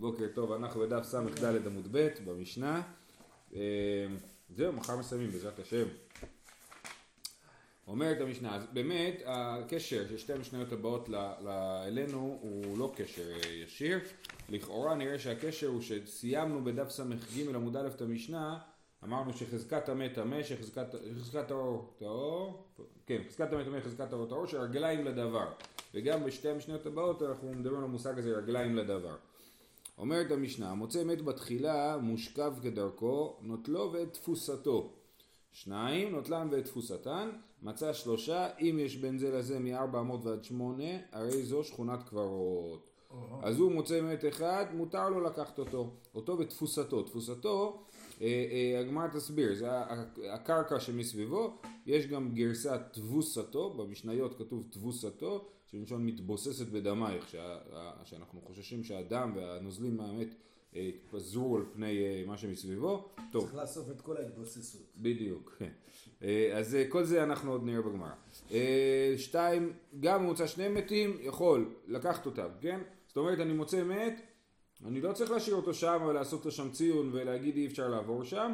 בוקר טוב, אנחנו בדף ס"ד עמוד ב' במשנה. אה, זהו, מחר מסיימים בעזרת השם. אומרת המשנה, אז באמת הקשר של שתי המשניות הבאות אלינו הוא לא קשר אה, ישיר. לכאורה נראה שהקשר הוא שסיימנו בדף ס"ג עמוד א' את המשנה, אמרנו שחזקת טמא טמא, שחזקת טהור טהור, כן, חזקת טמא טמא, חזקת טהור טהור, שרגליים לדבר. וגם בשתי המשניות הבאות אנחנו מדברים על המושג הזה רגליים לדבר. אומרת המשנה, מוצא מת בתחילה מושכב כדרכו, נוטלו ואת תפוסתו. שניים, נוטלם ואת תפוסתן, מצא שלושה, אם יש בין זה לזה מארבע אמות ועד שמונה, הרי זו שכונת קברות. אז הוא מוצא מת אחד, מותר לו לקחת אותו, אותו ותפוסתו. תפוסתו, הגמרא תסביר, זה הקרקע שמסביבו, יש גם גרסת תבוסתו, במשניות כתוב תבוסתו, שלמשון מתבוססת בדמייך, שה, שאנחנו חוששים שהדם והנוזלים מהמת אה, יתפזרו על פני אה, מה שמסביבו. טוב. צריך לאסוף את כל ההתבוססות. בדיוק, כן. אה, אז כל זה אנחנו עוד נראה בגמרא. שתיים, גם מוצא שני מתים, יכול לקחת אותם, כן? זאת אומרת, אני מוצא מת, אני לא צריך להשאיר אותו שם ולעשות לו שם ציון ולהגיד אי אפשר לעבור שם,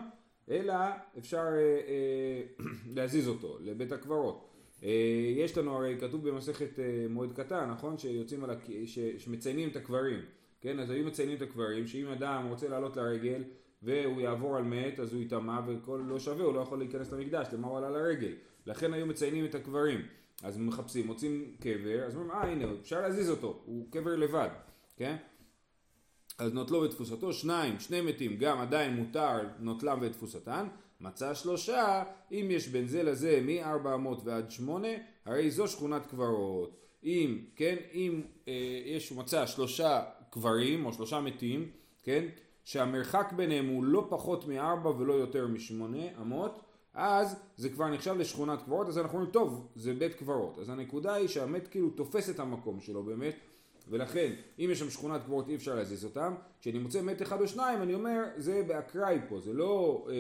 אלא אפשר אה, אה, להזיז אותו לבית הקברות. אה, יש לנו הרי כתוב במסכת אה, מועד קטן, נכון? שיוצאים על, הק... ש... שמציינים את הקברים, כן? אז היו מציינים את הקברים, שאם אדם רוצה לעלות לרגל והוא יעבור על מת, אז הוא יטמע וכל לא שווה, הוא לא יכול להיכנס למקדש, למה הוא עלה לרגל? לכן היו מציינים את הקברים. אז מחפשים, מוצאים קבר, אז אומרים, אה הנה, אפשר להזיז אותו, הוא קבר לבד, כן? אז נוטלו ותפוסתו, שניים, שני מתים, גם עדיין מותר נוטלם ותפוסתן, מצא שלושה, אם יש בין זה לזה מארבע אמות ועד שמונה, הרי זו שכונת קברות. אם, כן, אם אה, יש מצא שלושה קברים או שלושה מתים, כן, שהמרחק ביניהם הוא לא פחות מארבע ולא יותר משמונה אמות, אז זה כבר נחשב לשכונת קברות, אז אנחנו אומרים, טוב, זה בית קברות. אז הנקודה היא שהמת כאילו תופס את המקום שלו באמת, ולכן אם יש שם שכונת קברות אי אפשר להזיז אותם, כשאני מוצא מת אחד או שניים אני אומר זה באקראי פה, זה לא, אה, אה,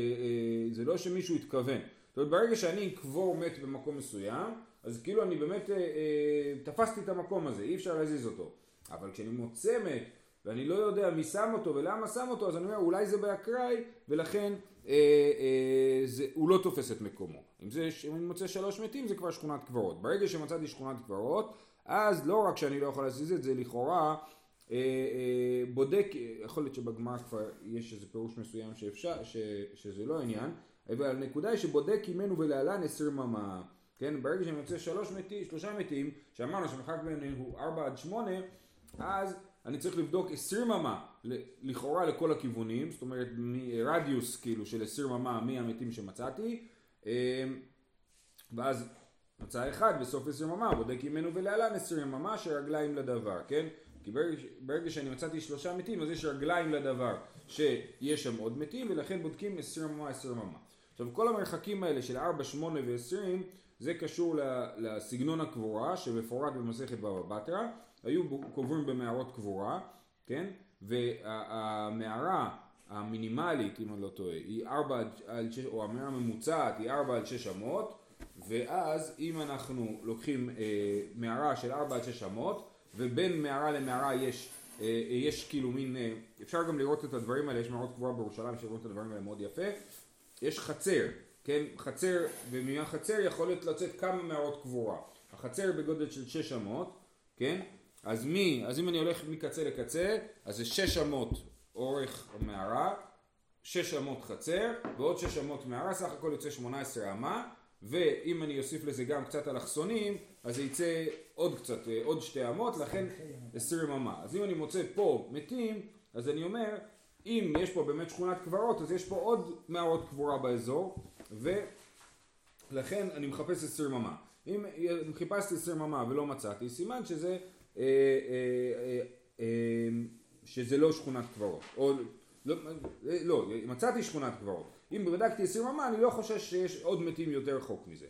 זה לא שמישהו התכוון. זאת אומרת ברגע שאני אקבור מת במקום מסוים, אז כאילו אני באמת אה, אה, תפסתי את המקום הזה, אי אפשר להזיז אותו. אבל כשאני מוצא מת ואני לא יודע מי שם אותו ולמה שם אותו, אז אני אומר אולי זה באקראי ולכן אה, אה, זה, הוא לא תופס את מקומו. אם, זה, אם אני מוצא שלוש מתים זה כבר שכונת קברות. ברגע שמצאתי שכונת קברות אז לא רק שאני לא יכול להזיז את זה, לכאורה אה, אה, בודק, יכול להיות שבגמר כבר יש איזה פירוש מסוים שאפשר, ש, שזה לא עניין, אבל הנקודה היא שבודק ממנו ולהלן עשר ממה, כן, ברגע שאני מוצא שלוש מתים, שלושה מתים, שאמרנו שהמרחק בינינו הוא ארבע עד שמונה, אז אני צריך לבדוק עשרים ממה לכאורה לכל הכיוונים, זאת אומרת רדיוס כאילו של עשרים ממה מהמתים שמצאתי, אה, ואז מצא אחד בסוף עשר יממה, בודק ימינו ולהלן עשר יממה שרגליים לדבר, כן? כי ברגע, ברגע שאני מצאתי שלושה מתים אז יש רגליים לדבר שיש שם עוד מתים ולכן בודקים עשר יממה עשר יממה. עכשיו כל המרחקים האלה של ארבע, שמונה ועשרים זה קשור לסגנון הקבורה שמפורט במסכת בבא בתרא, היו קוברים במערות קבורה, כן? והמערה המינימלית אם אני לא טועה היא ארבע על שש, או המערה הממוצעת היא ארבע על שש אמות ואז אם אנחנו לוקחים אה, מערה של 4 עד 6 אמות ובין מערה למערה יש, אה, יש כאילו מין, אה, אפשר גם לראות את הדברים האלה, יש מערות קבועה בירושלים שרואים את הדברים האלה מאוד יפה, יש חצר, כן, חצר, ומהחצר יכול להיות לצאת כמה מערות קבורה, החצר בגודל של 6 אמות, כן, אז מי, אז אם אני הולך מקצה לקצה, אז זה 6 אמות אורך המערה, 6 אמות חצר ועוד 6 אמות מערה, סך הכל יוצא 18 אמה ואם אני אוסיף לזה גם קצת אלכסונים, אז זה יצא עוד קצת, אה, עוד שתי אמות, לכן עשרים אמה. אז אם אני מוצא פה מתים, אז אני אומר, אם יש פה באמת שכונת קברות, אז יש פה עוד מערות קבורה באזור, ולכן אני מחפש עשרים אמה. אם חיפשתי עשרים אמה ולא מצאתי, סימן שזה, אה, אה, אה, אה, שזה לא שכונת קברות. או, לא, לא, מצאתי שכונת קברות. אם בדקתי עשרים אמה אני לא חושש שיש עוד מתים יותר רחוק מזה.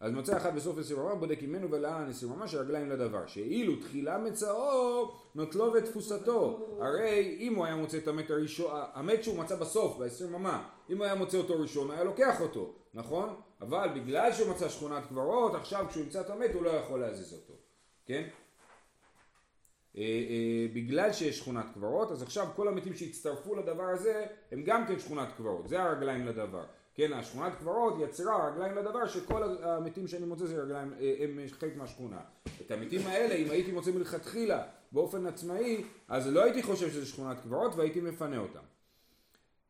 אז מצא אחד בסוף עשרים אמה בודק ממנו ולאן עשרים אמה שהרגליים לדבר. שאילו תחילה מצאו נוטלו ותפוסתו. הרי אם הוא היה מוצא את המת הראשון, המת שהוא מצא בסוף בעשרים אמה, אם הוא היה מוצא אותו ראשון היה לוקח אותו, נכון? אבל בגלל שהוא מצא שכונת קברות עכשיו כשהוא ימצא את המת הוא לא יכול להזיז אותו, כן? אה, אה, בגלל שיש שכונת קברות, אז עכשיו כל המתים שהצטרפו לדבר הזה הם גם כן שכונת קברות, זה הרגליים לדבר. כן, השכונת קברות יצרה רגליים לדבר שכל המתים שאני מוצא זה רגליים, אה, הם חלק מהשכונה. את המתים האלה, אם הייתי מוצא מלכתחילה באופן עצמאי, אז לא הייתי חושב שזה שכונת קברות והייתי מפנה אותם.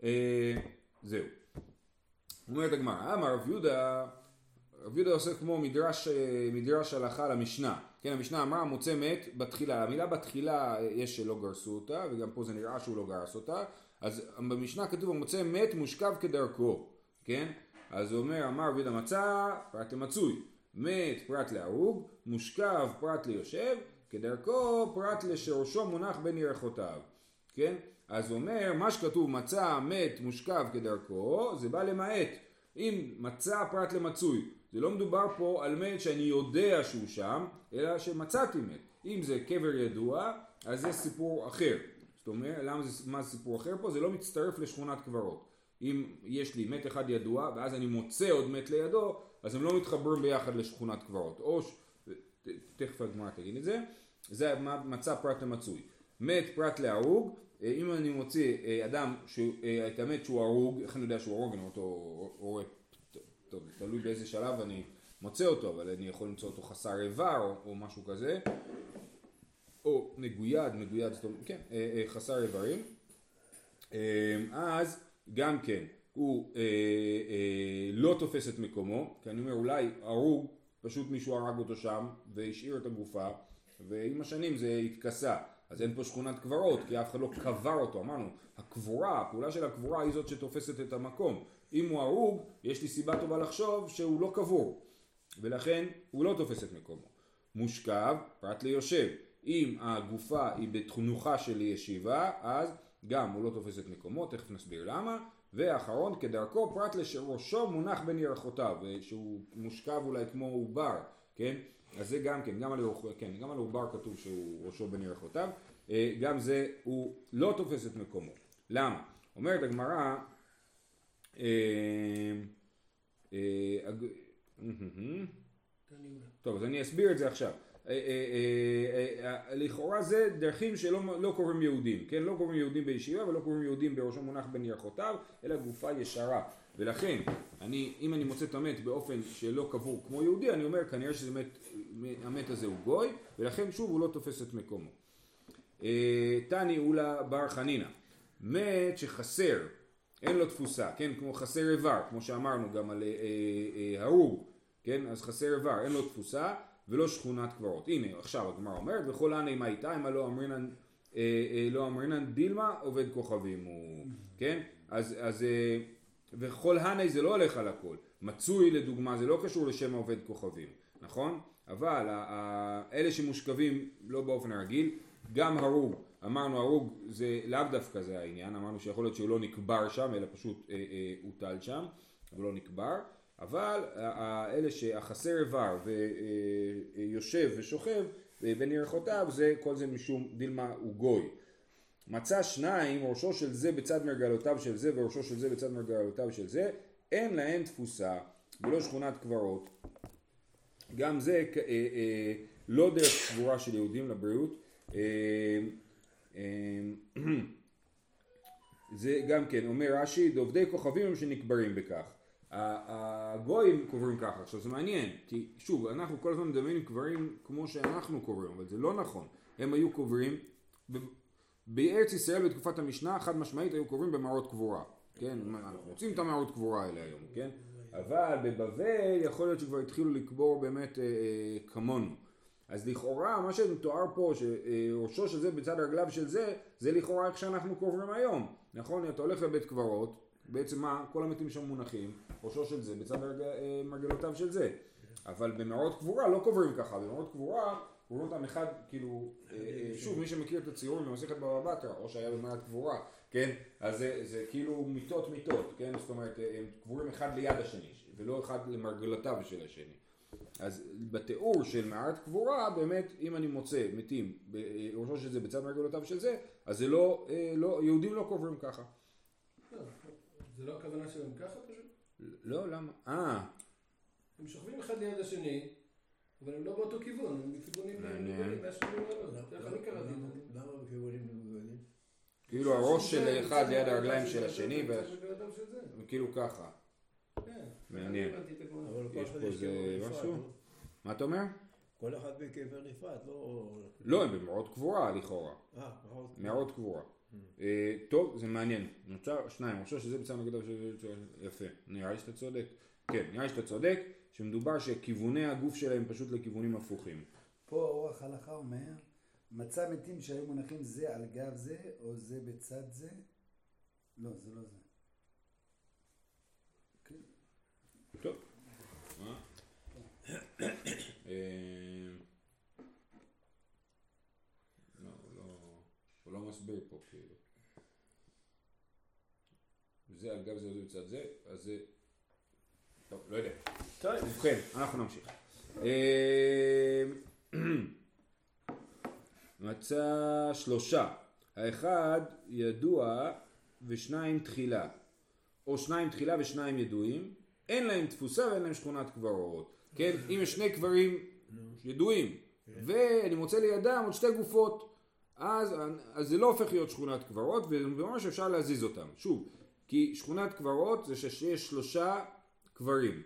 אה, זהו. אומרת הגמרא, אמר רב יהודה, רב יהודה עושה כמו מדרש, אה, מדרש הלכה למשנה. כן, המשנה אמרה מוצא מת בתחילה. המילה בתחילה יש שלא גרסו אותה, וגם פה זה נראה שהוא לא גרס אותה. אז במשנה כתוב המוצא מת מושכב כדרכו. כן? אז הוא אומר, אמר יהודה מצא פרט למצוי. מת פרט להרוג, מושכב פרט ליושב, כדרכו פרט לשורשו מונח בין ירחותיו. כן? אז הוא אומר, מה שכתוב מצא מת מושכב כדרכו, זה בא למעט. אם מצא פרט למצוי, זה לא מדובר פה על מת שאני יודע שהוא שם, אלא שמצאתי מת. אם זה קבר ידוע, אז זה סיפור אחר. זאת אומרת, למה זה, מה זה סיפור אחר פה? זה לא מצטרף לשכונת קברות. אם יש לי מת אחד ידוע, ואז אני מוצא עוד מת לידו, אז הם לא מתחברים ביחד לשכונת קברות. או, ש... תכף הגמרא תגיד את זה, זה מצא פרט למצוי. מת פרט להרוג, אה, אם אני מוציא אה, אדם, אה, את המת שהוא הרוג, איך אני יודע שהוא הרוג, אני אותו הורג, טוב, תלוי באיזה שלב אני מוצא אותו, אבל אני יכול למצוא אותו חסר איבר או, או משהו כזה, או מגויד, מגויד, זאת אומרת, כן, חסר איברים, אז גם כן הוא אה, אה, לא תופס את מקומו, כי אני אומר אולי הרוג, פשוט מישהו הרג אותו שם והשאיר את הגופה ועם השנים זה התכסה. אז אין פה שכונת קברות כי אף אחד לא קבר אותו. אמרנו הקבורה, הפעולה של הקבורה היא זאת שתופסת את המקום אם הוא הרוג יש לי סיבה טובה לחשוב שהוא לא קבור ולכן הוא לא תופס את מקומו מושכב פרט ליושב אם הגופה היא בתנוחה של ישיבה אז גם הוא לא תופס את מקומו, תכף נסביר למה. ואחרון, כדרכו פרט לשראשו מונח בין ירחותיו, שהוא מושכב אולי כמו עובר, כן? אז זה גם כן, גם על, כן, גם על עובר כתוב שהוא ראשו בין ירחותיו, אה, גם זה הוא לא תופס את מקומו. למה? אומרת הגמרא, טוב אז אני אסביר את זה עכשיו. אה, אה, אה, לכאורה זה דרכים שלא לא קוראים יהודים, כן? לא קוראים יהודים בישיבה ולא קוראים יהודים בראשו מונח בין ירחותיו, אלא גופה ישרה. ולכן, אני, אם אני מוצא את המת באופן שלא קבור כמו יהודי, אני אומר כנראה שהמת הזה הוא גוי, ולכן שוב הוא לא תופס את מקומו. תני אולה בר חנינא, מת שחסר, אין לו תפוסה, כן? כמו חסר איבר, כמו שאמרנו גם על הרוג, כן? אז חסר איבר, אין לו תפוסה. ולא שכונת קברות. הנה עכשיו הגמרא אומרת וכל עני מה איתה אם לא אמרינן אה, אה, לא אמרינן דילמה עובד כוכבים הוא, כן? אז, אז אה, וכל הני זה לא הולך על הכל. מצוי לדוגמה זה לא קשור לשם עובד כוכבים, נכון? אבל אלה שמושכבים לא באופן הרגיל, גם הרוג, אמרנו הרוג זה לאו דווקא זה העניין, אמרנו שיכול להיות שהוא לא נקבר שם אלא פשוט אה, אה, הוטל שם, אבל לא נקבר. אבל אלה שהחסר איבר ויושב ושוכב בין זה כל זה משום דילמה הוא גוי. מצא שניים ראשו של זה בצד מרגלותיו של זה וראשו של זה בצד מרגלותיו של זה אין להם תפוסה ולא שכונת קברות גם זה אה, אה, לא דרך קבורה של יהודים לבריאות אה, זה גם כן אומר רש"י דובדי כוכבים הם שנקברים בכך הגויים קוברים ככה. עכשיו זה מעניין, כי שוב, אנחנו כל הזמן מדמיינים קברים כמו שאנחנו קוברים, אבל זה לא נכון. הם היו קוברים, בארץ ישראל בתקופת המשנה, חד משמעית היו קוברים במערות קבורה. כן, אנחנו רוצים את המערות קבורה האלה היום, כן? אבל בבבל יכול להיות שכבר התחילו לקבור באמת אה, אה, כמונו. אז לכאורה מה שמתואר פה שראשו של זה בצד רגליו של זה זה לכאורה איך שאנחנו קוברים היום נכון אתה הולך לבית קברות בעצם מה כל המתים שם מונחים ראשו של זה בצד אה, מרגלותיו של זה. אבל במערות קבורה לא קוברים ככה, במערות קבורה קוברים אותם אחד, כאילו, אה, אה, שוב, מי שמכיר את הציורים במסכת בבא בתרא, או שהיה במערת קבורה, כן? אז זה, זה כאילו מיטות מיטות, כן? זאת אומרת, הם קבורים אחד ליד השני, ולא אחד למרגלותיו של השני. אז בתיאור של מערת קבורה, באמת, אם אני מוצא מתים ראשו של זה בצד מרגלותיו של זה, אז זה לא, לא יהודים לא קוברים ככה. זה לא הכוונה שלהם ככה פשוט? לא, למה? אה. הם שוכבים אחד ליד השני, אבל הם לא באותו כיוון, הם בכיוונים מעניין. מנוגדים, 180 מעלות. ככה אני קראתי את זה. למה בכיוונים מנוגדים? כאילו הראש של אחד ליד הרגליים של השני. כאילו ככה. מעניין. יש אחד פה איזה משהו? לא? מה אתה אומר? כל אחד בקבר נפרד, לא... לא, הם במערות קבורה לכאורה. אה. מערות קבורה. אה, טוב, זה מעניין. נוצר שניים, אני חושב שזה בסדר נגדו של... יפה. נראה לי שאתה צודק. כן, נראה לי שאתה צודק, שמדובר שכיווני הגוף שלהם פשוט לכיוונים הפוכים. פה אורח הלכה אומר, מצא מתים שהיו מונחים זה על גב זה, או זה בצד זה. לא, זה לא זה. טוב. מה? אה, לא, הוא לא, הוא לא מסביר פה כאילו. זה על גב זה וזה בצד זה, אז זה... טוב, לא יודע. טוב. ובכן, אנחנו נמשיך. אה, מצא שלושה. האחד ידוע ושניים תחילה. או שניים תחילה ושניים ידועים. אין להם תפוסה ואין להם שכונת קברות. כן, אם יש שני קברים ידועים, ואני מוצא לידם עוד שתי גופות, אז, אז זה לא הופך להיות שכונת קברות, וממש אפשר להזיז אותם. שוב, כי שכונת קברות זה שיש שלושה קברים.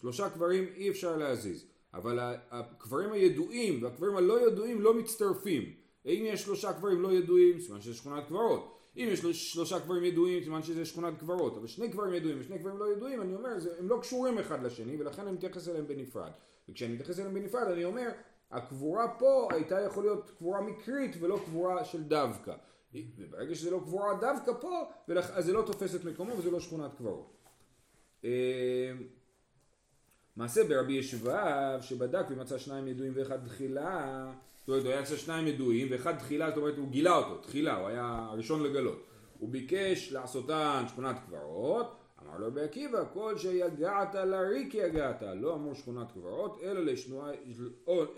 שלושה קברים אי אפשר להזיז. אבל הקברים הידועים והקברים הלא ידועים לא מצטרפים. אם יש שלושה קברים לא ידועים, סימן שזה שכונת קברות. אם יש שלושה קברים ידועים, סימן שזה שכונת קברות. אבל שני קברים ידועים ושני קברים לא ידועים, אני אומר, הם לא קשורים אחד לשני, ולכן אני מתייחס אליהם בנפרד. וכשאני מתייחס אליהם בנפרד, אני אומר, הקבורה פה הייתה יכול להיות קבורה מקרית ולא קבורה של דווקא. וברגע שזה לא קבורה דווקא פה, אז זה לא תופס את מקומו וזה לא שכונת קברות. מעשה ברבי ישבב שבדק ומצא שניים ידועים ואחד תחילה זאת אומרת הוא היה אצל שניים ידועים ואחד תחילה זאת אומרת הוא גילה אותו תחילה הוא היה הראשון לגלות הוא ביקש לעשותן שכונת קברות אמר לו רבי עקיבא כל שיגעת לריק יגעת לא אמור שכונת קברות אלא, לשנוע,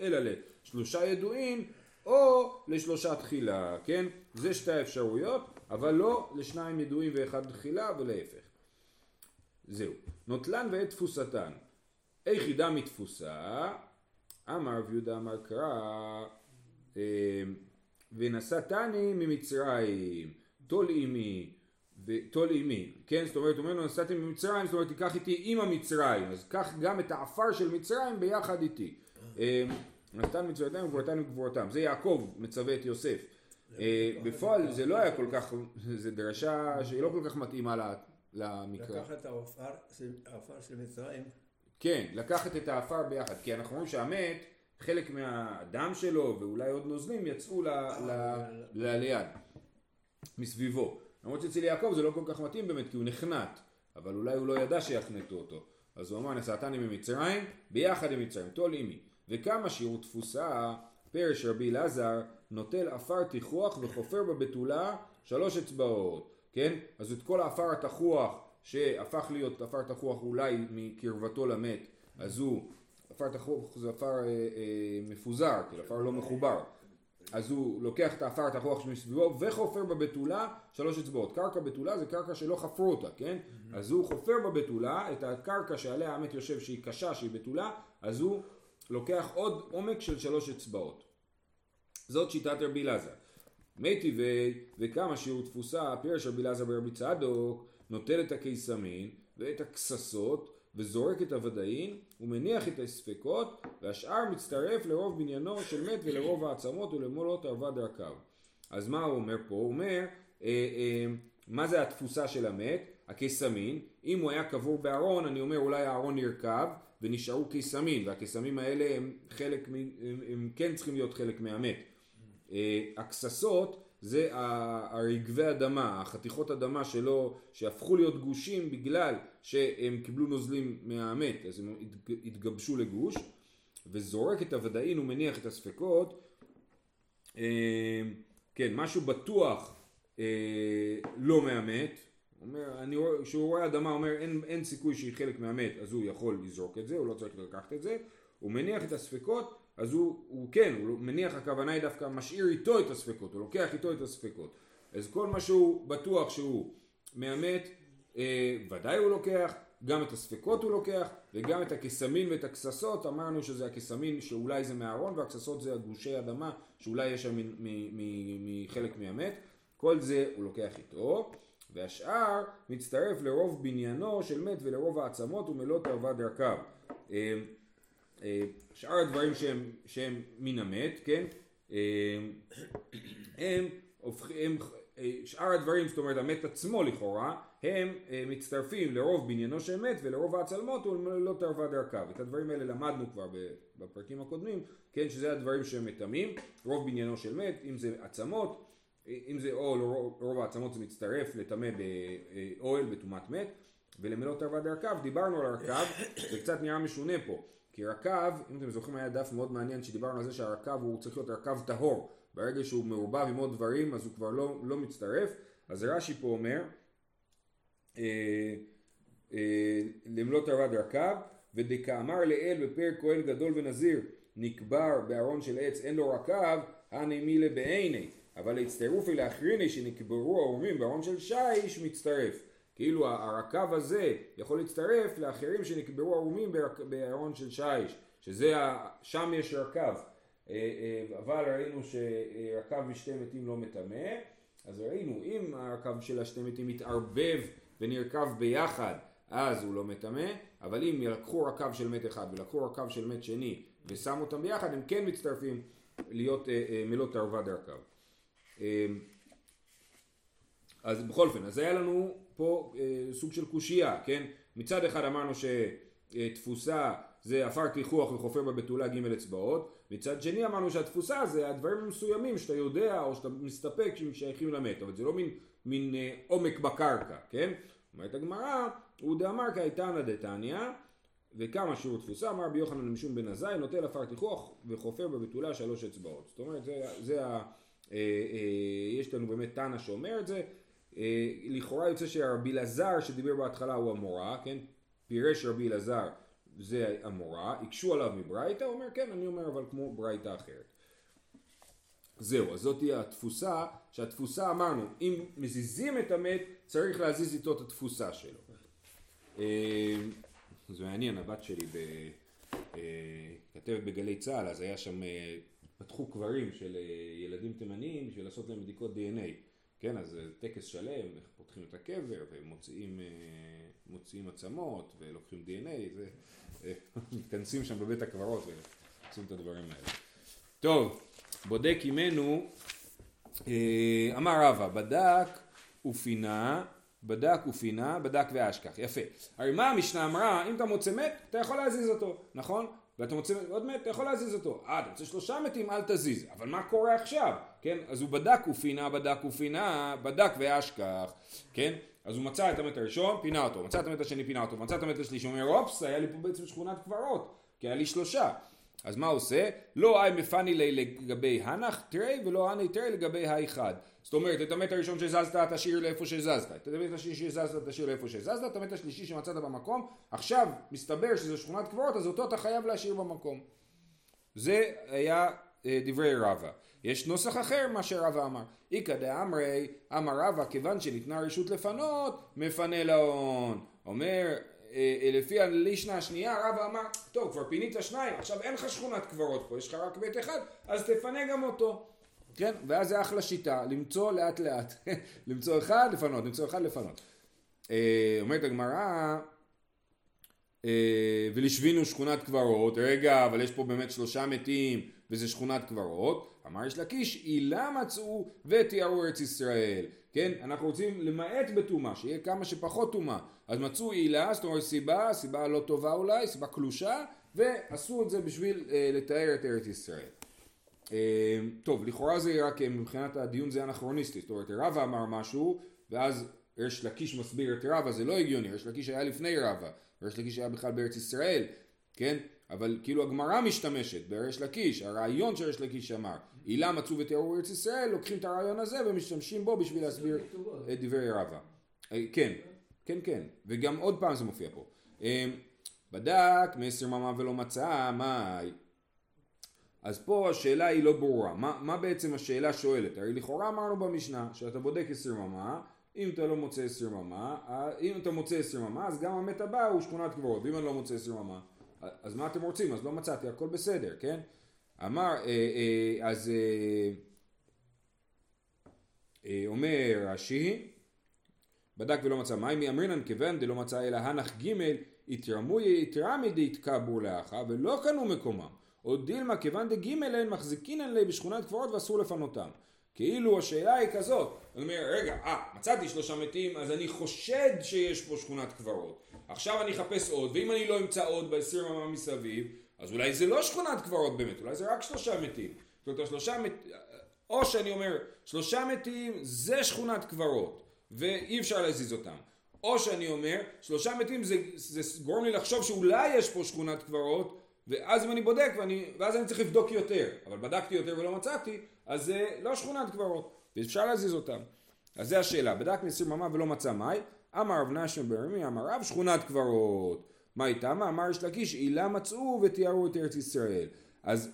אלא לשלושה ידועים או לשלושה תחילה כן זה שתי האפשרויות אבל לא לשניים ידועים ואחד תחילה ולהפך זהו. נוטלן ואת תפוסתן. היחידה מתפוסה, אמר רב יהודה אמר קרא, אה, ונשאתני ממצרים, טול עמי, וטול עמי, כן? זאת אומרת, הוא אומר לו נסעתי ממצרים, זאת אומרת תיקח איתי עם המצרים, אז קח גם את העפר של מצרים ביחד איתי. אה, נתן מצוותיהם וגבורתם וגבורתם. זה יעקב מצווה את יוסף. אה, בפועל זה לא היה כל כך, זה דרשה שהיא לא כל כך מתאימה למקרא. העפר של- העפר של מצרים, כן, לקחת את העפר ביחד, כי אנחנו רואים שהמת, חלק מהדם שלו ואולי עוד נוזלים יצאו לליד, מסביבו. למרות שאצל יעקב זה לא כל כך מתאים באמת, כי הוא נחנט, אבל אולי הוא לא ידע שיחנטו אותו. אז הוא אמר, נשאתני ממצרים, ביחד עם מצרים, טול עמי. וכמה שיעור תפוסה, פרש רבי אלעזר, נוטל עפר תיכוח וחופר בבתולה שלוש אצבעות, כן? אז את כל העפר התחוח שהפך להיות עפר תחוח אולי מקרבתו למת, אז הוא, עפר תחוח זה עפר אה, אה, מפוזר, כאילו עפר לא מחובר. אז הוא לוקח את העפר התחוח שמסביבו וחופר בבתולה שלוש אצבעות. קרקע בתולה זה קרקע שלא חפרו אותה, כן? אז הוא חופר בבתולה את הקרקע שעליה המת יושב שהיא קשה, שהיא בתולה, אז הוא לוקח עוד עומק של שלוש אצבעות. זאת שיטת רבי אלעזר. מי טבעי וכמה שיעור תפוסה, פירש רבי אלעזר ברבי צדוק, נוטל את הקיסמין ואת הכססות וזורק את הוודאין ומניח את הספקות והשאר מצטרף לרוב בניינו של מת ולרוב העצמות ולמולות ערבה דרכיו. אז מה הוא אומר פה? הוא אומר אה, אה, מה זה התפוסה של המת? הקיסמין, אם הוא היה קבור בארון אני אומר אולי הארון נרקב ונשארו קיסמים והקיסמים האלה הם חלק, מ- הם, הם כן צריכים להיות חלק מהמת. אה, הכססות זה הרגבי אדמה, החתיכות אדמה שלו, שהפכו להיות גושים בגלל שהם קיבלו נוזלים מהמת, אז הם התג- התגבשו לגוש, וזורק את הוודאין ומניח את הספקות. אה, כן, משהו בטוח אה, לא מהמת, אומר, אני כשהוא רואה אדמה אומר אין, אין סיכוי שהיא חלק מהמת אז הוא יכול לזרוק את זה, הוא לא צריך לקחת את זה, הוא מניח את הספקות אז הוא, הוא כן, הוא מניח הכוונה היא דווקא משאיר איתו את הספקות, הוא לוקח איתו את הספקות. אז כל מה שהוא בטוח שהוא מהמת, אה, ודאי הוא לוקח, גם את הספקות הוא לוקח, וגם את הקסמין ואת הכססות, אמרנו שזה הקסמין שאולי זה מהארון, והכססות זה הגושי אדמה, שאולי יש שם מחלק מהמת, כל זה הוא לוקח איתו, והשאר מצטרף לרוב בניינו של מת ולרוב העצמות ומלוא תאווה דרכיו. אה, שאר הדברים שהם, שהם מן המת, כן? אה, הם הופכים, אה, שאר הדברים, זאת אומרת המת עצמו לכאורה, הם מצטרפים לרוב בניינו של מת ולרוב העצלמות ולא תרבה דרכיו. את הדברים האלה למדנו כבר בפרקים הקודמים, כן, שזה הדברים שהם מטמאים, רוב בניינו של מת, אם זה עצמות, אם זה או לרוב רוב העצמות זה מצטרף לטמא באוהל בטומאת מת, ולמלוא תרבה דרכיו, דיברנו על הרכב, זה קצת נראה משונה פה, כי רכב, אם אתם זוכרים היה דף מאוד מעניין שדיברנו על זה שהרכב הוא צריך להיות רכב טהור, ברגע שהוא מעורבב עם עוד דברים אז הוא כבר לא, לא מצטרף, אז רש"י פה אומר אה, אה, למלוא תרבה דרכיו ודכאמר לאל בפרק כהן גדול ונזיר נקבר בארון של עץ אין לו רקב הנמילה בעיני. אבל הצטרופי לאחריני שנקברו העורמים בארון של שיש מצטרף כאילו הרקב הזה יכול להצטרף לאחרים שנקברו ערומים בארון של שיש שזה שם יש רקב אה, אה, אבל ראינו שרקב משתי מתים לא מטמא אז ראינו אם הרקב של השתי מתים מתערבב ונרקב ביחד אז הוא לא מטמא אבל אם ילקחו רקב של מת אחד ולקחו רקב של מת שני ושמו אותם ביחד הם כן מצטרפים להיות אה, אה, דרכיו אה, אז בכל אופן, אז היה לנו פה אה, סוג של קושייה, כן? מצד אחד אמרנו שתפוסה זה עפר כיחוח וחופר בבתולה ג' אצבעות, מצד שני אמרנו שהתפוסה זה הדברים המסוימים שאתה יודע או שאתה מסתפק שהם שייכים למת, אבל זה לא מין, מין אה, עומק בקרקע, כן? אומרת הגמרא, הוא דאמר כאיתנא דתניא וכמה שיעור תפוסה, אמר רבי יוחנן למשום בן עזאי, נוטל עפר כיחוח וחופר בבתולה שלוש אצבעות. זאת אומרת, זה, זה ה... אה, אה, יש לנו באמת תנא שאומר את זה, לכאורה יוצא שרבי אלעזר שדיבר בהתחלה הוא המורה, כן? פירש רבי אלעזר זה המורה, הקשו עליו מברייתא, הוא אומר כן, אני אומר אבל כמו ברייתא אחרת. זהו, אז זאת תהיה התפוסה, שהתפוסה אמרנו, אם מזיזים את המת, צריך להזיז איתו את התפוסה שלו. אה, זה מעניין, הבת שלי. אה, כתבת בגלי צה"ל, אז היה שם, אה, פתחו קברים של אה, ילדים תימניים בשביל לעשות להם בדיקות DNA. כן, אז טקס שלם, איך פותחים את הקבר ומוציאים אה, עצמות ולוקחים זה, אה, מתכנסים שם בבית הקברות ועושים את הדברים האלה. טוב, בודק עמנו, אה, אמר רבא, בדק ופינה, בדק ופינה, בדק ואשכח, יפה. הרי מה המשנה אמרה, אם אתה מוצא מת, אתה יכול להזיז אותו, נכון? ואתה מוצא עוד מת, אתה יכול להזיז אותו. אה, אתה רוצה שלושה מתים, אל תזיז. אבל מה קורה עכשיו? כן? אז הוא בדק ופינה, בדק ופינה, בדק ואשכח, כן? אז הוא מצא את המת הראשון, פינה אותו, מצא את המת השני, פינה אותו, מצא את המת השלישי, הוא אומר, אופס, היה לי פה בעצם שכונת קברות, כי היה לי שלושה. אז מה עושה? לא אי מפני לי לגבי הנח תרי ולא אני תרי לגבי האחד. זאת אומרת, את המת הראשון שהזזת תשאיר לאיפה שהזזת, את המת השלישי שהזזת תשאיר לאיפה שהזזת, את המת השלישי שמצאת במקום, עכשיו מסתבר שזו שכונת קברות, אז אותו אתה חייב להשאיר במקום. זה היה אה, דברי רבא. יש נוסח אחר מה שרבא אמר. איכא דאמרי אמר רבא כיוון שניתנה רשות לפנות מפנה להון. אומר אה, לפי הלישנה השנייה רבא אמר טוב כבר פינית שניים עכשיו אין לך שכונת קברות פה יש לך רק בית אחד אז תפנה גם אותו. כן ואז זה אחלה שיטה למצוא לאט לאט למצוא אחד לפנות למצוא אחד לפנות. אה, אומרת הגמרא אה, ולשבינו שכונת קברות, רגע, אבל יש פה באמת שלושה מתים וזה שכונת קברות, אמר יש לקיש, עילה מצאו ותיארו ארץ ישראל, כן, אנחנו רוצים למעט בטומאה, שיהיה כמה שפחות טומאה, אז מצאו עילה, זאת אומרת סיבה, סיבה לא טובה אולי, סיבה קלושה, ועשו את זה בשביל אה, לתאר את ארץ ישראל. אה, טוב, לכאורה זה רק אה, מבחינת הדיון זה אנכרוניסטי, זאת אומרת רבא אמר משהו, ואז ריש לקיש מסביר את רבא, זה לא הגיוני, ריש לקיש היה לפני רבא, ריש לקיש היה בכלל בארץ ישראל, כן? אבל כאילו הגמרא משתמשת בריש לקיש, הרעיון שריש לקיש אמר, עילה מצאו ותיארו ארץ ישראל, לוקחים את הרעיון הזה ומשתמשים בו בשביל להסביר את דברי רבא. אה, כן, כן, כן, וגם עוד פעם זה מופיע פה. אה, בדק מעשר ממה ולא מצא, מאי? אז פה השאלה היא לא ברורה, מה, מה בעצם השאלה שואלת? הרי לכאורה אמרנו במשנה שאתה בודק עשר ממה אם אתה לא מוצא עשר יממה, אה, אם אתה מוצא עשר יממה, אז גם המת הבא הוא שכונת קברות, ואם אני לא מוצא עשר יממה, אז מה אתם רוצים? אז לא מצאתי, הכל בסדר, כן? אמר, אה, אה, אז אה, אומר רש"י, בדק ולא מצא מים, אמרינן כיוון דלא מצא אלא הנח ג' התרמוי יתרמי דהתקבור לאחה ולא קנו מקומם. עוד דילמה כיוון דג' הן מחזיקינן לי בשכונת קברות ואסור לפנותם. כאילו השאלה היא כזאת, הוא אומר רגע, אה, מצאתי שלושה מתים אז אני חושד שיש פה שכונת קברות. עכשיו אני אחפש עוד, ואם אני לא אמצא עוד בעשרים ימה מסביב, אז אולי זה לא שכונת קברות באמת, אולי זה רק שלושה מתים. זאת אומרת, השלושה מתים, או שאני אומר, שלושה מתים זה שכונת קברות, ואי אפשר להזיז אותם. או שאני אומר, שלושה מתים זה, זה גורם לי לחשוב שאולי יש פה שכונת קברות, ואז אם אני בודק, ואני, ואז אני צריך לבדוק יותר. אבל בדקתי יותר ולא מצאתי, אז זה לא שכונת קברות, ואפשר להזיז אותם. אז זה השאלה, בדק מסיר ממה ולא מצא מאי, אמר רב נשם ברמי, אמר רב שכונת קברות. מה איתם? אמר יש לקיש, עילה מצאו ותיארו את ארץ ישראל. אז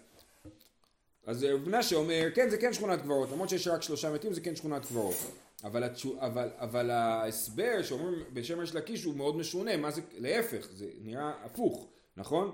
אז רב מנשה אומר, כן זה כן שכונת קברות, למרות שיש רק שלושה מתים זה כן שכונת קברות. אבל, התשו, אבל, אבל ההסבר שאומרים בשם ריש לקיש הוא מאוד משונה, מה זה, להפך, זה נראה הפוך, נכון?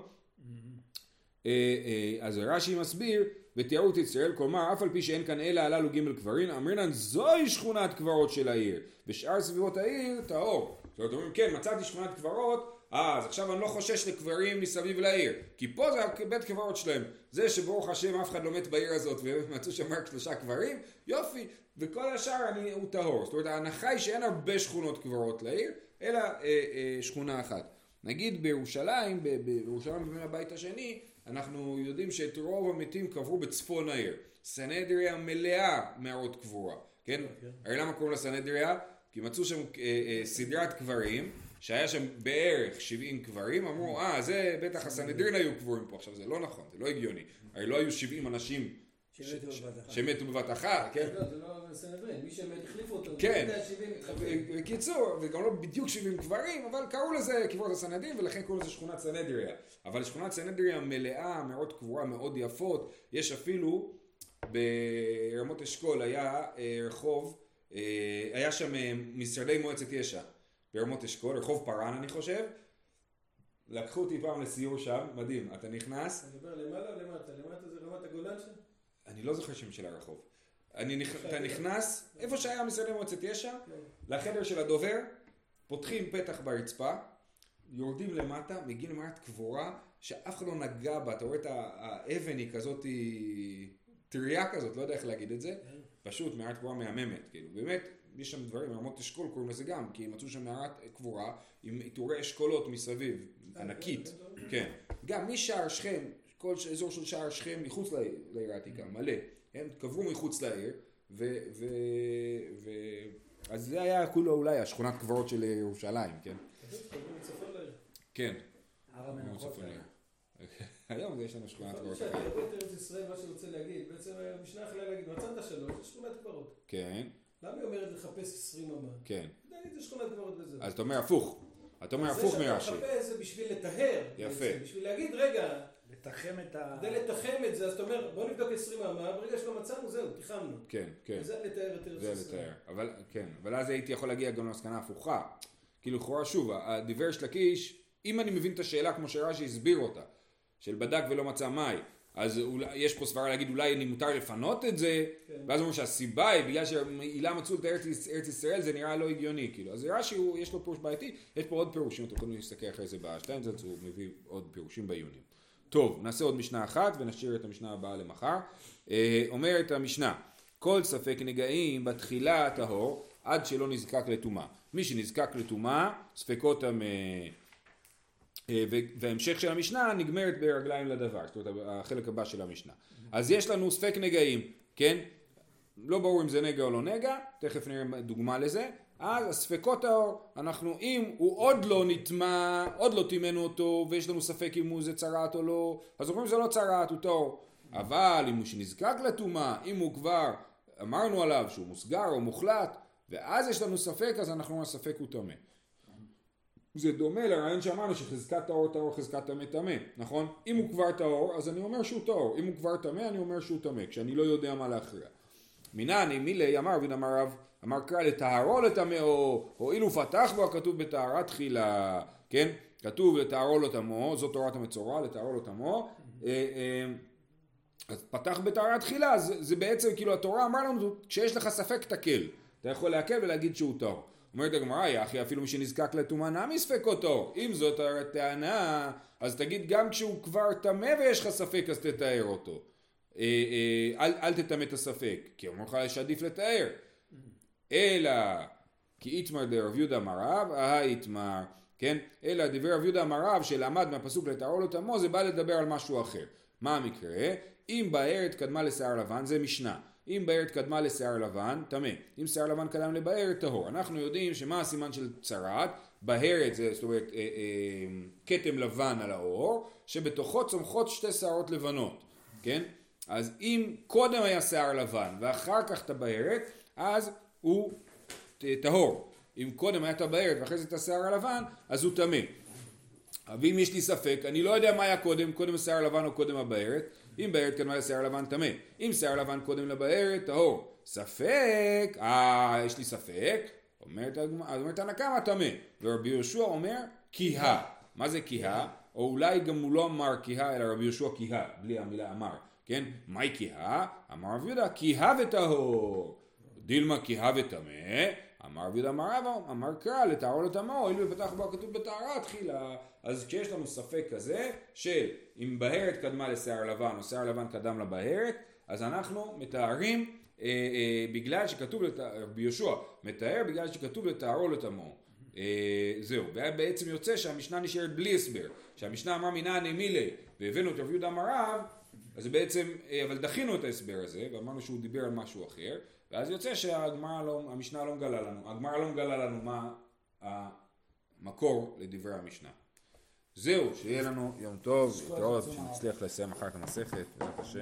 אה, אה, אז רש"י מסביר, ותיארו את ישראל, כלומר אף על פי שאין כאן אלא הללו ג' קברין, אמרינן זוהי שכונת קברות של העיר, ושאר סביבות העיר טהור. זאת אומרת, אומרים כן מצאתי שכונת קברות, אה, אז עכשיו אני לא חושש לקברים מסביב לעיר, כי פה זה בית קברות שלהם. זה שברוך השם אף אחד לא מת בעיר הזאת ומצאו שם רק שלושה קברים, יופי, וכל השאר אני, הוא טהור. זאת אומרת, ההנחה היא שאין הרבה שכונות קברות לעיר, אלא אה, אה, שכונה אחת. נגיד בירושלים, בירושלים בימי הבית השני, אנחנו יודעים שאת רוב המתים קברו בצפון העיר. סנהדריה מלאה מערות קבורה, כן? הרי למה קוראים לה סנהדריה? כי מצאו שם אה, אה, סדרת קברים, שהיה שם בערך 70 קברים, אמרו, אה, זה בטח הסנהדרין היו קבורים פה. עכשיו, זה לא נכון, זה לא הגיוני. הרי לא היו 70 אנשים שמתו בבת אחת. אחת, כן? לא, זה לא סנהדרין, מי שמת החליפו אותו. כן. זה 70 התחלפו. בקיצור, וגם לא בדיוק 70 קברים, אבל קראו לזה קברות הסנהדרין ולכן קראו לזה שכונת סנהדריה. אבל שכונת סנהדריה מלאה, מאות קבורה מאוד יפות, יש אפילו ברמות אשכול היה אה, רחוב, אה, היה שם אה, משרדי מועצת יש"ע ברמות אשכול, רחוב פארן אני חושב, לקחו אותי פעם לסיור שם, מדהים, אתה נכנס, אתה מדבר למעלה או למטה? למטה זה רמת הגולן שם? אני לא זוכר שם של הרחוב, אני, אתה נכנס, איפה שהיה משרדי מועצת יש"ע, לחדר של הדובר, פותחים פתח ברצפה, יורדים למטה, מגיעים למערת קבורה שאף אחד לא נגע בה, אתה רואה את האבן היא כזאת, היא טריה כזאת, לא יודע איך להגיד את זה, פשוט מערת קבורה מהממת, כאילו, באמת, יש שם דברים, רמות אשכול קוראים לזה גם, כי מצאו שם מערת קבורה עם עיטורי אשכולות מסביב, ענקית, כן, גם משער שכם, כל ש- אזור של שער שכם מחוץ לעיר העתיקה, מלא, הם קברו מחוץ לעיר, ו... ו, ו אז זה היה כולו אולי השכונת קברות של ירושלים, כן? כן. הר המנחות היה. לעיר. היום יש לנו שכונת אבל קברות כשאתה. רואה את ארץ ישראל, מה שאני רוצה להגיד, בעצם המשנה יכולה להגיד, מצאת שלוש, זה שכונת קברות. כן, למה היא אומרת לחפש עשרים אמה? כן. תגיד, זה שכונת קברות וזהו. אז אתה אומר הפוך. אתה אומר הפוך זה מרש"י. שאתה מחפש זה בשביל לטהר. יפה. בשביל להגיד, רגע, לתחם את ה... כדי לתחם את זה, אז אתה אומר, בוא נבדוק עשרים אמה, ברגע שלא מצאנו, זהו, תיחמנו. כן, כן. וזה לתאר את ארץ זה ישראל. לתאר. אבל כן, אבל אז הייתי יכול להגיע גם למסקנה הפוכה. כאילו לכאורה שוב, הדיבר של לקיש, אם אני מבין את השאלה כמו שרש"י הסביר אותה, של בדק ולא מצא מים, אז אולי, יש פה סברה להגיד אולי אני מותר לפנות את זה, כן. ואז אומרים שהסיבה היא בגלל שהעילה מצאו את ארץ, ארץ ישראל זה נראה לא הגיוני כאילו אז רש"י יש לו פירוש בעייתי יש פה עוד פירושים אתם יכולים להסתכל אחרי זה בשטיינזרץ הוא מביא עוד פירושים בעיונים טוב נעשה עוד משנה אחת ונשאיר את המשנה הבאה למחר אה, אומרת המשנה כל ספק נגעים בתחילה טהור עד שלא נזקק לטומאה מי שנזקק לטומאה ספקות הם אה, אה, וההמשך של המשנה נגמרת ברגליים לדבר, זאת אומרת החלק הבא של המשנה. אז יש לנו ספק נגעים, כן? לא ברור אם זה נגע או לא נגע, תכף נראה דוגמה לזה. אז הספקות האור, אנחנו אם הוא עוד לא נטמע, עוד לא טימנו אותו ויש לנו ספק אם הוא זה צרעת או לא, אז אומרים זה לא צרעת, הוא טהור. אבל אם הוא שנזקק לטומאה, אם הוא כבר אמרנו עליו שהוא מוסגר או מוחלט, ואז יש לנו ספק, אז אנחנו אומרים הספק הוא טמא. זה דומה לרעיון שאמרנו שחזקת טהור טהור חזקת טמא טמא, נכון? אם הוא כבר טהור אז אני אומר שהוא טהור, אם הוא כבר טמא אני אומר שהוא טמא, כשאני לא יודע מה להכריע. מנני מילי אמר רבי אמר רב אמר קרא לטהרו לטמאו הואיל ופתח בו הכתוב בטהרה תחילה כן? כתוב לטהרו לטמאו זאת תורת המצורע לטהרו לטמאו אה, אה, אז פתח בטהרה תחילה זה, זה בעצם כאילו התורה אמרה לנו כשיש לך ספק תקל. אתה יכול להקל ולהגיד שהוא טהור אומרת הגמרא יחי אפילו מי שנזקק לטומאה נמי ספקו טהור אם זאת הטענה אז תגיד גם כשהוא כבר טמא ויש לך ספק אז תתאר אותו אל, אל תטמא את הספק כי אומר לך שעדיף לתאר אלא כי איתמר דרב יהודה מרב, אהה איתמר, כן? אלא דברי רב יהודה מרב שלמד מהפסוק לטהרו לו תמו, זה בא לדבר על משהו אחר. מה המקרה? אם בארת קדמה לשיער לבן, זה משנה. אם בארת קדמה לשיער לבן, טמא. אם שיער לבן קדם לבארת, טהור. אנחנו יודעים שמה הסימן של צרעת? בהרת זה זאת אומרת אה, אה, כתם לבן על האור, שבתוכו צומחות שתי שערות לבנות, כן? אז אם קודם היה שיער לבן ואחר כך הבהרת, אז הוא טהור. אם קודם היה טבעת ואחרי זה את השיער הלבן, אז הוא טמא. ואם יש לי ספק, אני לא יודע מה היה קודם, קודם השיער הלבן או קודם הבארת, אם בארת קדמה לשיער לבן טמא, אם שיער לבן קודם לבארת, טהור. ספק, אה, יש לי ספק, אומרת, אומרת הנקמה טמא, ורבי יהושע אומר כיהה. מה זה כיהה? או אולי גם הוא לא אמר כיהה, אלא רבי יהושע כיהה, בלי המילה אמר, כן? מהי כיהה? אמר רבי יהודה, כיהה וטהור. דילמה כיהה וטמא, אמר רבי יהודה אמר רבא, אמר קרא לטהרו לטמא, הואיל ופתח בו הכתוב בטהרה תחילה. אז כשיש לנו ספק כזה, של אם בהרת קדמה לשיער לבן או שיער לבן קדם לבהרת, אז אנחנו מטהרים אה, אה, בגלל שכתוב, לת... רבי יהושע מטהר בגלל שכתוב לטהרו לטמא. אה, זהו, ובעצם יוצא שהמשנה נשארת בלי הסבר, שהמשנה אמרה מנעני מילי והבאנו את רבי יהודה אמר רב, אז בעצם, אה, אבל דחינו את ההסבר הזה ואמרנו שהוא דיבר על משהו אחר ואז יוצא שהגמרא לא, המשנה לא מגלה לנו, הגמרא לא מגלה לנו מה המקור לדברי המשנה. זהו, שיהיה לנו יום טוב, להתראות, שנצליח לסיים אחר את המסכת, בעזרת השם.